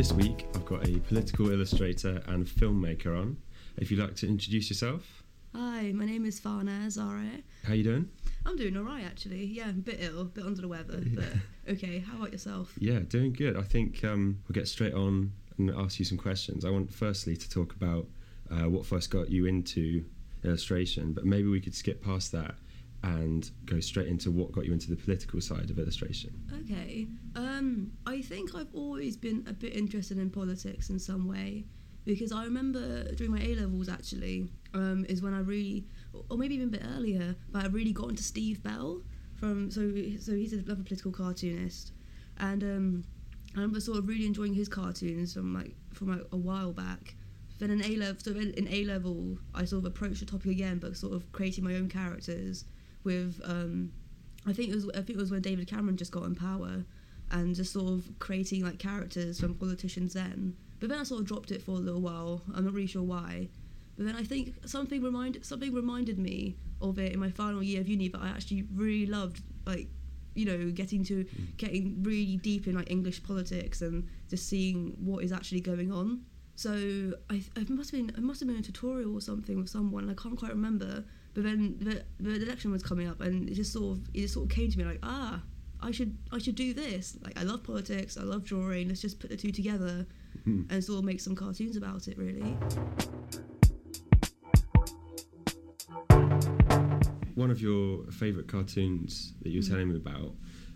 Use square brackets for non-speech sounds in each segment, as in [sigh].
This week, I've got a political illustrator and filmmaker on. If you'd like to introduce yourself, Hi, my name is Farnaz Zare. how you doing? I'm doing alright actually. Yeah, I'm a bit ill, a bit under the weather, [laughs] but okay. How about yourself? Yeah, doing good. I think um, we'll get straight on and ask you some questions. I want firstly to talk about uh, what first got you into illustration, but maybe we could skip past that and go straight into what got you into the political side of illustration. Okay. Um, I think I've always been a bit interested in politics in some way because I remember during my A levels actually um, is when I really, or maybe even a bit earlier, but I really got into Steve Bell from so so he's another political cartoonist, and um, I remember sort of really enjoying his cartoons from like from like a while back. Then in A level, so in A level, I sort of approached the topic again, but sort of creating my own characters with um, I think it was I think it was when David Cameron just got in power, and just sort of creating like characters from politicians then. But then I sort of dropped it for a little while. I'm not really sure why. But then I think something reminded something reminded me of it in my final year of uni that I actually really loved like you know getting to getting really deep in like English politics and just seeing what is actually going on. So I, I must have been I must have been in a tutorial or something with someone I can't quite remember. But then the, the election was coming up and it just sort of it just sort of came to me like ah I should I should do this like I love politics I love drawing let's just put the two together Hmm. and sort of make some cartoons about it really. One of your favourite cartoons that you were Mm. telling me about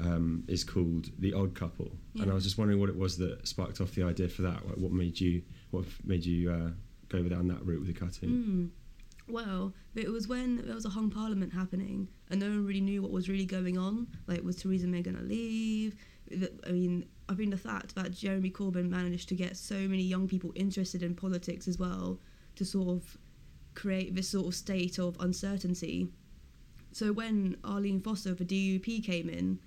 um, is called The Odd Couple, and I was just wondering what it was that sparked off the idea for that. Like, what made you what made you uh, go down that route with the cartoon? Mm. Well, it was when there was a hung parliament happening, and no one really knew what was really going on. Like, was Theresa May going to leave? I mean, I mean the fact that Jeremy Corbyn managed to get so many young people interested in politics as well to sort of create this sort of state of uncertainty. So when Arlene Foster the DUP came in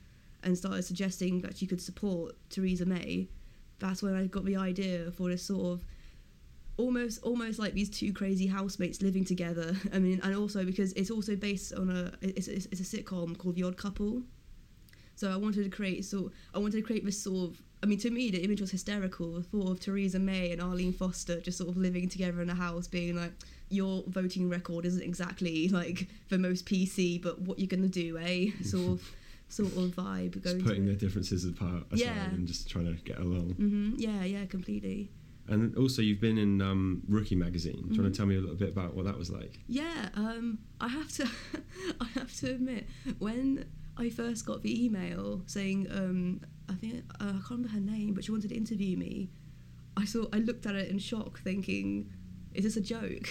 and started suggesting that she could support Theresa May, that's when I got the idea for this sort of almost almost like these two crazy housemates living together. [laughs] I mean, and also because it's also based on a it's, it's, it's a sitcom called The Odd Couple. So I wanted to create so I wanted to create this sort of I mean to me the image was hysterical. The thought of Theresa May and Arlene Foster just sort of living together in a house, being like your voting record isn't exactly [laughs] like the most PC, but what you're gonna do, eh? [laughs] Sort of sort of vibe going Just putting their differences apart aside Yeah. and just trying to get along. hmm Yeah, yeah, completely. And also, you've been in um, Rookie magazine. Do you want Mhm. to tell me a little bit about what that was like? Yeah, um, I have to, [laughs] I have to admit, when I first got the email saying, um, I think uh, I can't remember her name, but she wanted to interview me, I saw, I looked at it in shock, thinking, is this a joke?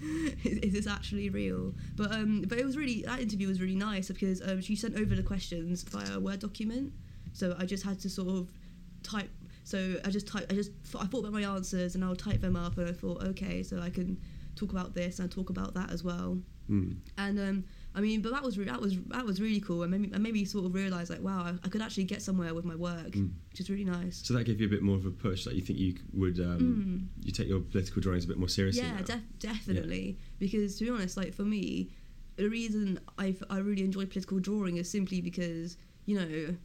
[laughs] is, is this actually real? But um, but it was really that interview was really nice because um, she sent over the questions via a word document, so I just had to sort of type. So I just type. I just I thought about my answers and I'll type them up, and I thought, okay, so I can talk about this and talk about that as well. Mm. And um, I mean, but that was re- that was that was really cool, and maybe maybe sort of realised like, wow, I, I could actually get somewhere with my work, Mm. which is really nice. So that gave you a bit more of a push. Like you think you would um, you take your political drawings a bit more seriously? Mm. Yeah, def- definitely. Because to be honest, like for me, the reason I I really enjoy political drawing is simply because you know.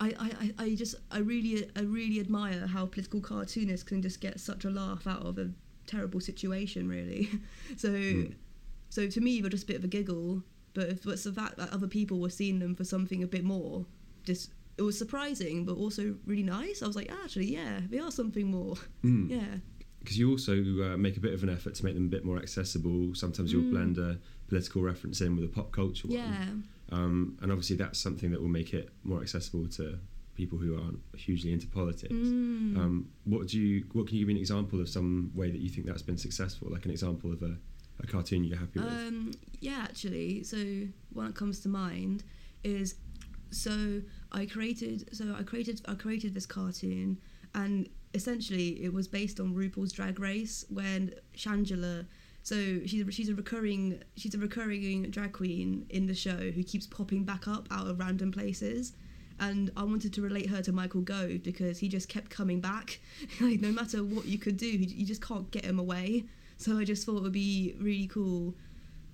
I, I, I- just I really I really admire how political cartoonists can just get such a laugh out of a terrible situation really. [laughs] so Mm. so to me they're just a bit of a giggle. But if it's the fact that other people were seeing them for something a bit more, just it was surprising but also really nice. I was like, actually, yeah, they are something more. Mm. [laughs] Yeah. because you also uh, make a bit of an effort to make them a bit more accessible. Sometimes you'll Mm. blend a political reference in with a pop culture one. Um, and obviously, that's something that will make it more accessible to people who aren't hugely into politics. Mm. Um, what do you? What can you give me an example of some way that you think that's been successful? Like an example of a, a cartoon you're happy with. Um, yeah, actually. So one that comes to mind is so I created so I created I created this cartoon and essentially it was based on RuPaul's Drag Race when Shangela so she's a, she's a recurring she's a recurring drag queen in the show who keeps popping back up out of random places. And I wanted to relate her to Michael Gove because he just kept coming back. [laughs] Like no matter what you could do you just can't get him away. So I just thought it would be really cool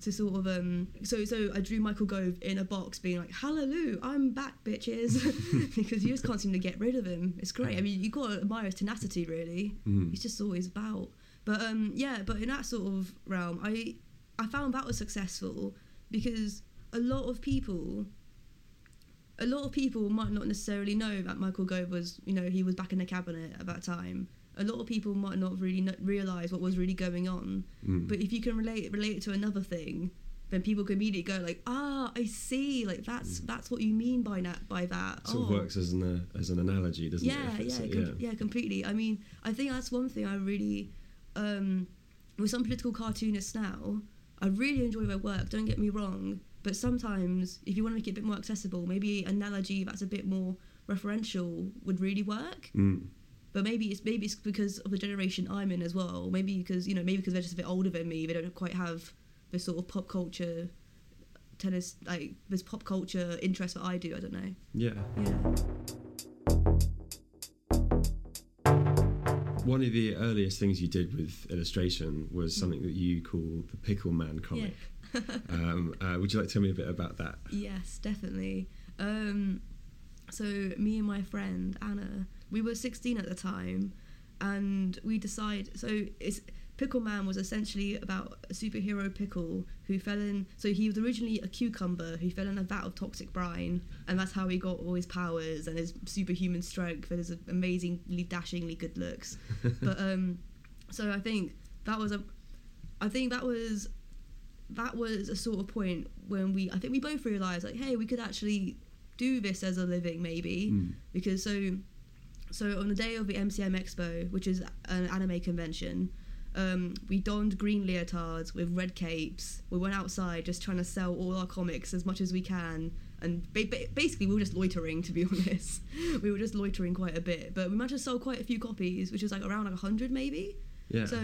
to sort of um so so I drew Michael Gove in a box being like hallelujah I'm back bitches. [laughs] [laughs] Because you just can't seem to get rid of him. It's great. I mean you've got to admire his tenacity really. Mm. he's just always about but um yeah but in that sort of realm I I found that was successful because a lot of people a lot of people might not necessarily know that Michael Gove was you know he was back in the cabinet at that time a lot of people might not really realize what was really going on Mm. but if you can relate relate it to another thing, then people can immediately go like, ah, I see, like that's that's what you mean by that by that. Mm. Sort of Oh. works as an uh, as an analogy, doesn't Yeah, it? Yeah, com- yeah, completely. I mean, I think that's one thing I really, um, with some political cartoonists now, I really enjoy their work. Don't get me wrong, but sometimes if you want to make it a bit more accessible, maybe an analogy that's a bit more referential would really work. Mm. But maybe it's maybe it's because of the generation I'm in as well. Maybe because you know maybe because they're just a bit older than me. They don't quite have the sort of pop culture tennis like this pop culture interest that I do. I don't know. Yeah. Yeah. One of the earliest things you did with illustration was something that you call the Pickle Man comic. Yeah. [laughs] um, uh, would you like to tell me a bit about that? Yes, definitely. Um, so me and my friend Anna, we were 16 at the time, and we decided. So it's Pickle Man was essentially about a superhero pickle who fell in. So he was originally a cucumber who fell in a vat of toxic brine, and that's how he got all his powers and his superhuman strength and his amazingly dashingly good looks. [laughs] but um, so I think that was a, I think that was that was a sort of point when we I think we both realized like hey we could actually do this as a living maybe Mm. because so so on the day of the MCM Expo which is an anime convention um, we donned green leotards with red capes we went outside just trying to sell all our comics as much as we can and ba- ba- basically we were just loitering to be [laughs] honest we were just loitering quite a bit but we managed to sell quite a few copies which was like around like 100 maybe Yeah. so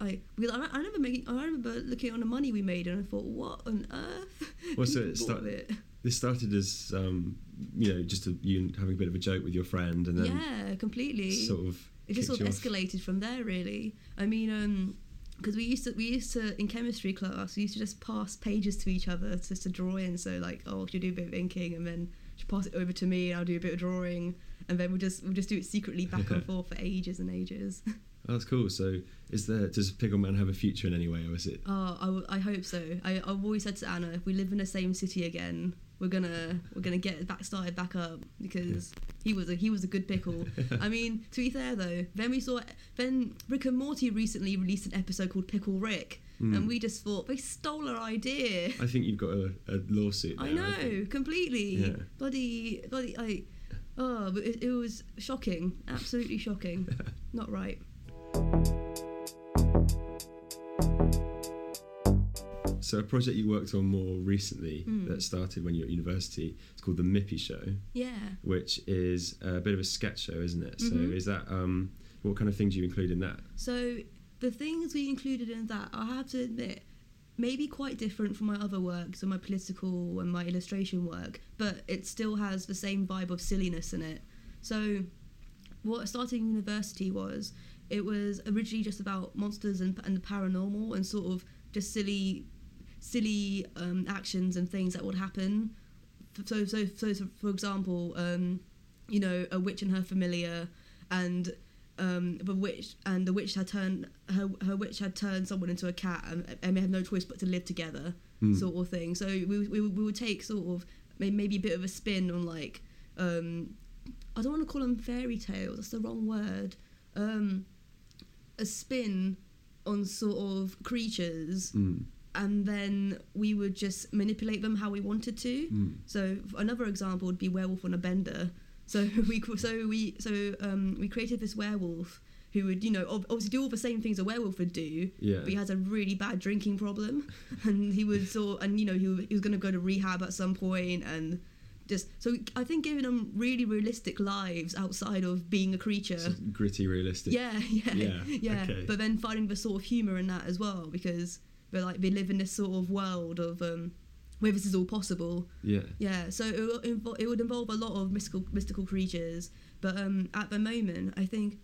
I, because I, I remember making, I remember looking on the money we made, and I thought, what on earth? [laughs] Well, so it start- it. this started as um, you know just a, you having a bit of a joke with your friend, and then yeah, completely. sort of it just sort of escalated from there, really. I mean, um, because we used to, we used to in chemistry class, we used to just pass pages to each other just to draw in. So like, oh, she'll do a bit of inking, and then she'll pass it over to me, and I'll do a bit of drawing, and then we'll just we'll just do it secretly back and [laughs] forth for ages and ages. [laughs] That's cool. So, is there does Pickle Man have a future in any way, or is it? Oh, I, w- I hope so. I, I've always said to Anna, if we live in the same city again, we're gonna we're gonna get it back started back up because he was a he was a good pickle. [laughs] I mean, to be fair though, then we saw then Rick and Morty recently released an episode called Pickle Rick, Mm. and we just thought they stole our idea. I think you've got a, a lawsuit. I know think. completely. Yeah. Bloody bloody. Oh, but it, it was shocking, absolutely shocking. [laughs] Not right. So, a project you worked on more recently Mm. that started when you were at university, it's called the Mippy Show, Yeah. which is a bit of a sketch show, isn't it? So, Mhm. is that um, what kind of things do you include in that? So the things we included in that, I have to admit, may be quite different from my other work, so my political and my illustration work, but it still has the same vibe of silliness in it. So what starting university was, it was originally just about monsters and, and the paranormal and sort of just silly, silly um, actions and things that would happen. So, so, so, so for example, um, you know, a witch and her familiar, and um, the witch and the witch had turned her her witch had turned someone into a cat, and, and they had no choice but to live together, Mm. sort of thing. So we, we we would take sort of maybe a bit of a spin on like um, I don't want to call them fairy tales. That's the wrong word. Um, a spin on sort of creatures, Mm. and then we would just manipulate them how we wanted to. Mm. So another example would be werewolf on a bender. So [laughs] we so we so um, we created this werewolf who would you know obviously do all the same things a werewolf would do, Yeah. but he has a really bad drinking problem, [laughs] and he would sort and you know he, he was going to go to rehab at some point and just so I think giving them really realistic lives outside of being a creature. Of gritty, realistic. Yeah, [laughs] yeah, Yeah, yeah. okay. But then finding the sort of humor in that as well because they're like they live in this sort of world of um, where this is all possible. Yeah. Yeah, so it, it would involve a lot of mystical mystical creatures, but um, at the moment, I think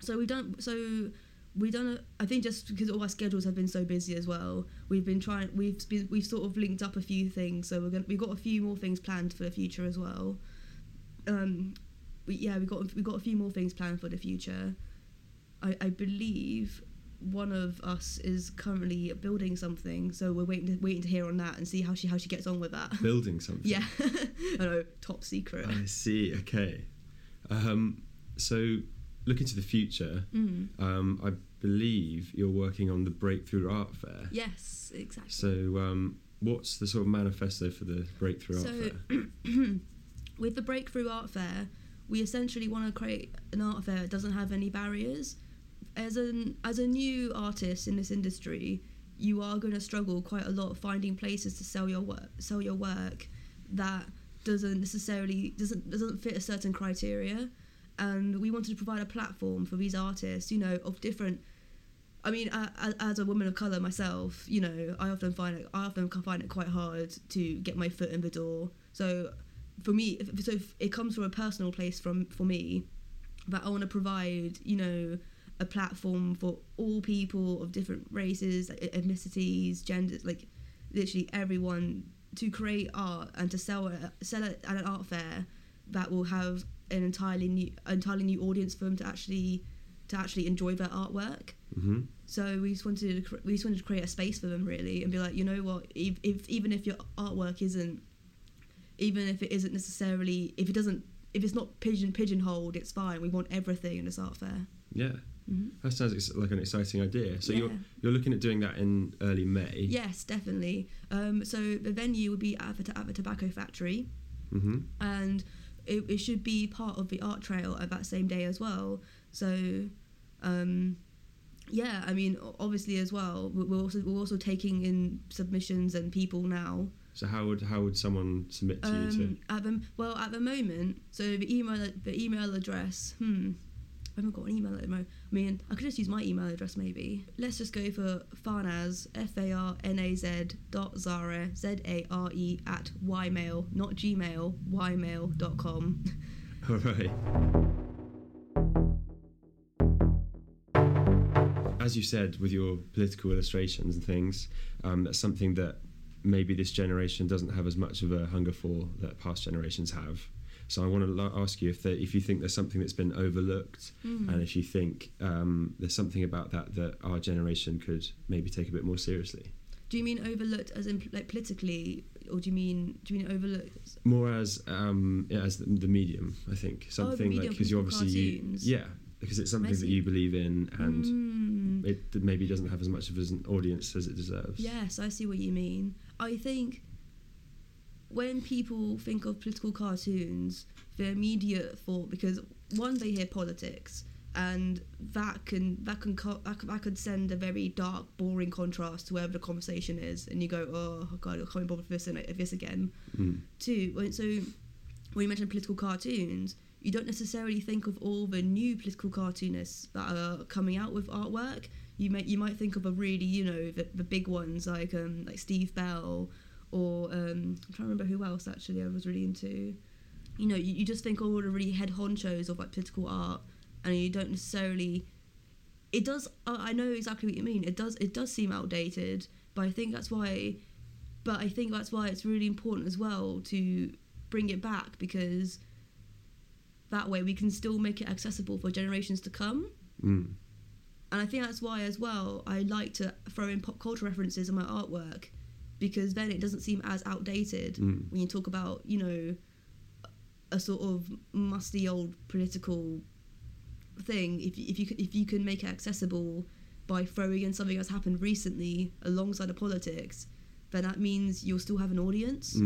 so. We don't. So we done I think just because all our schedules have been so busy as well, we've been trying. We've been, we've sort of linked up a few things, so we're gonna we've got a few more things planned for the future as well. Um, we, yeah, we got we got a few more things planned for the future. I, I believe one of us is currently building something, so we're waiting to waiting to hear on that and see how she how she gets on with that. Building something. yeah, [laughs] I know, top secret. I see. Okay. Um, so, looking to the future, Mm. um, I believe you're working on the Breakthrough Art Fair. Yes, exactly. So, um, what's the sort of manifesto for the Breakthrough Art Fair? [clears throat] with the breakthrough art fair we essentially want to create an art fair that doesn't have any barriers as an as a new artist in this industry you are going to struggle quite a lot finding places to sell your work sell your work that doesn't necessarily doesn't doesn't fit a certain criteria and we wanted to provide a platform for these artists you know of different I mean, a- a- as a woman of color myself, you know, I often find it. I often find it quite hard to get my foot in the door. So, for me, so it comes from a personal place from for me, that I want to provide, you know, a platform for all people of different races, ethnicities, genders, like literally everyone to create art and to sell it, sell it at an art fair that will have an entirely new, entirely new audience for them to actually to actually enjoy their artwork. hmm So we just wanted to we just wanted to create a space for them really and be like, you know what, if, if even if your artwork isn't, even if it isn't necessarily, if it doesn't, if it's not pigeon pigeonholed, it's fine. We want everything in this art fair. Yeah, hmm that sounds ex- like an exciting idea. So you're you're looking at doing that in early May. Yes, definitely. Um, so the venue would be at the, at the Tobacco Factory, hmm and it, it should be part of the art trail at that same day as well. So, um, yeah, I mean, obviously as well, we- we're also we're also taking in submissions and people now. So how would how would someone submit to you to? Um, at the well, at the moment, so the email the email address. Hmm, I haven't got an email at the moment. I mean, I could just use my email address maybe. Let's just go for Farnaz F A R N A Z dot Zare Z A R E at ymail not Gmail ymail dot com. [laughs] All right. As you said, with your political illustrations and things, um, that's something that maybe this generation doesn't have as much of a hunger for that past generations have. So I want to lo- ask you if there, if you think there's something that's been overlooked, Mm. and if you think um, there's something about that that our generation could maybe take a bit more seriously. Do you mean overlooked as in like politically, or do you mean do you mean overlooked? More as um, yeah, as the, the medium, I think something like because you obviously you, yeah because it's something that you believe in and. Mm. it maybe doesn't have as much of an audience as it deserves. Yes, I see what you mean. I think when people think of political cartoons, their immediate thought because one they hear politics and that can that can that, could- that could send a very dark, boring contrast to wherever the conversation is, and you go, oh god, I can't be bothered with this and this again. Mm. Two, when, so when you mention political cartoons, you don't necessarily think of all the new political cartoonists that are coming out with artwork. You might you might think of a really you know the, the big ones like um like Steve Bell or um I'm trying to remember who else actually I was really into. You know, you, you just think of all the really head honchos of like political art, and you don't necessarily. It does. I I know exactly what you mean. It does. It does seem outdated, but I think that's why. But I think that's why it's really important as well to bring it back because that way we can still make it accessible for generations to come. Mm. And I think that's why, as well, I like to throw in pop culture references in my artwork because then it doesn't seem as outdated Mm. when you talk about, you know, a sort of musty old political thing. If, if you if you can make it accessible by throwing in something that's happened recently alongside the politics, then that means you'll still have an audience.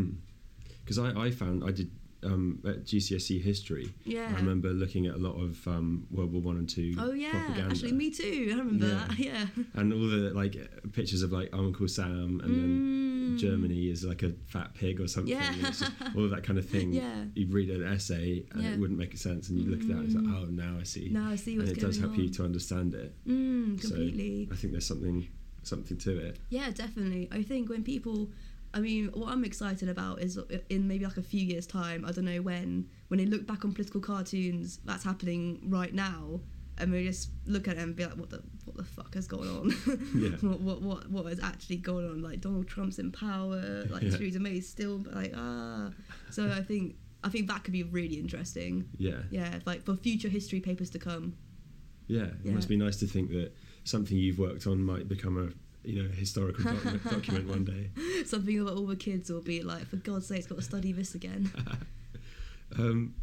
Because I, I found I did um, at GCSE history. Yeah. I remember looking at a lot of um, World War One and Two Oh yeah, propaganda, actually, me too. I remember Yeah. that. [laughs] Yeah. and all the like pictures of like Uncle Sam, and then Mm. Germany is like a fat pig or something. Yeah. just [laughs] all of that kind of thing. Yeah. You'd read an essay and Yeah. it wouldn't make sense, and you'd look at that and it's like, Mm. oh, now I see. Now I see what's and it does help on. you to understand it. Mm, So completely. I think there's something something to it. Yeah, definitely. I think when people, I mean, what I'm excited about is in maybe like a few years' time, I don't know when, when they look back on political cartoons that's happening right now, and we just look at it and be like, what the what the fuck has gone on? [laughs] Yeah. what, what what what is actually gone on? Like Donald Trump's in power, like Yeah. Theresa May is still like ah. So I think I think that could be really interesting. Yeah. Yeah, like for future history papers to come. Yeah, it Yeah. must be nice to think that something you've worked on might become a you know historical document, [laughs] document one day. Something that all the kids will be like, for God's sake, it's got to study this again. [laughs] Um,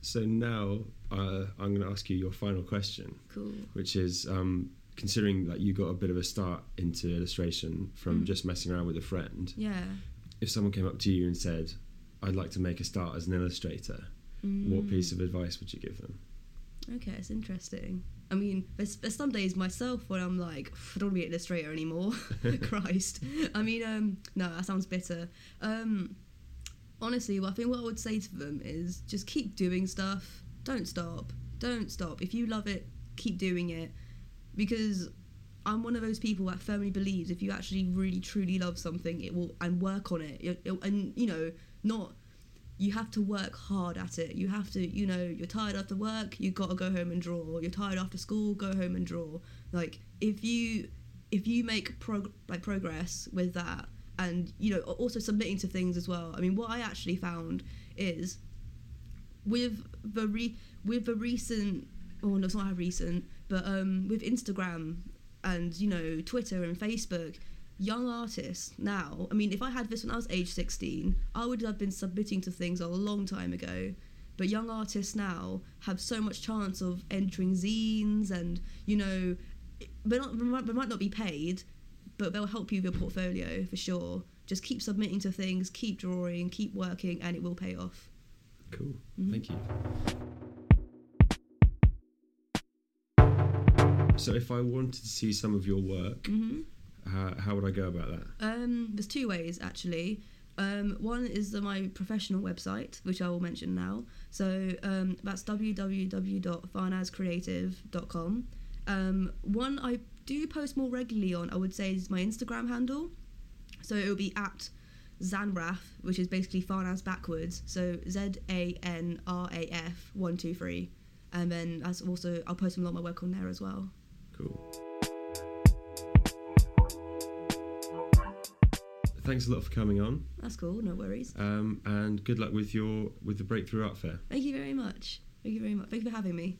so now uh, I'm going to ask you your final question, cool. which is um, considering that you got a bit of a start into illustration from Mm. just messing around with a friend. Yeah. If someone came up to you and said, "I'd like to make a start as an illustrator," what Mm. piece of advice would you give them? Okay, it's interesting. I mean, there's, there's some days myself when I'm like, I don't want to be an illustrator anymore. [laughs] [laughs] Christ. I mean, um, no, that sounds bitter. Um, honestly, well, I think what I would say to them is just keep doing stuff. Don't stop. Don't stop. If you love it, keep doing it. Because I'm one of those people that firmly believes if you actually really truly love something, it will and work on it. It- it- and you know, not you have to work hard at it. You have to, you know, you're tired after work, you got to go home and draw. You're tired after school, go home and draw. Like if you if you make prog- like progress with that and you know also submitting to things as well. I mean, what I actually found is with the re- with the recent oh no it's not recent but um with Instagram and you know Twitter and Facebook young artists now I mean if I had this when I was age 16 I would have been submitting to things a long time ago but young artists now have so much chance of entering zines and you know they, not, they, might, not be paid but they'll help you with your portfolio for sure just keep submitting to things keep drawing keep working and it will pay off Cool. Mhm. Thank you. So, if I wanted to see some of your work, hmm how, how would I go about that? Um, there's two ways actually. Um, one is the, my professional website, which I will mention now. So um, that's www.farnazcreative.com. Um, one I do post more regularly on, I would say, is my Instagram handle. So it will be at Zanraf, which is basically Farnaz backwards. So Z A N R A F one two three, and then that's also I'll post a lot of my work on there as well. Cool. Thanks a lot for coming on, That's cool, no worries. um, and good luck with your with the Breakthrough Art Fair. Thank you very much. Thank you very much. Thank you for having me.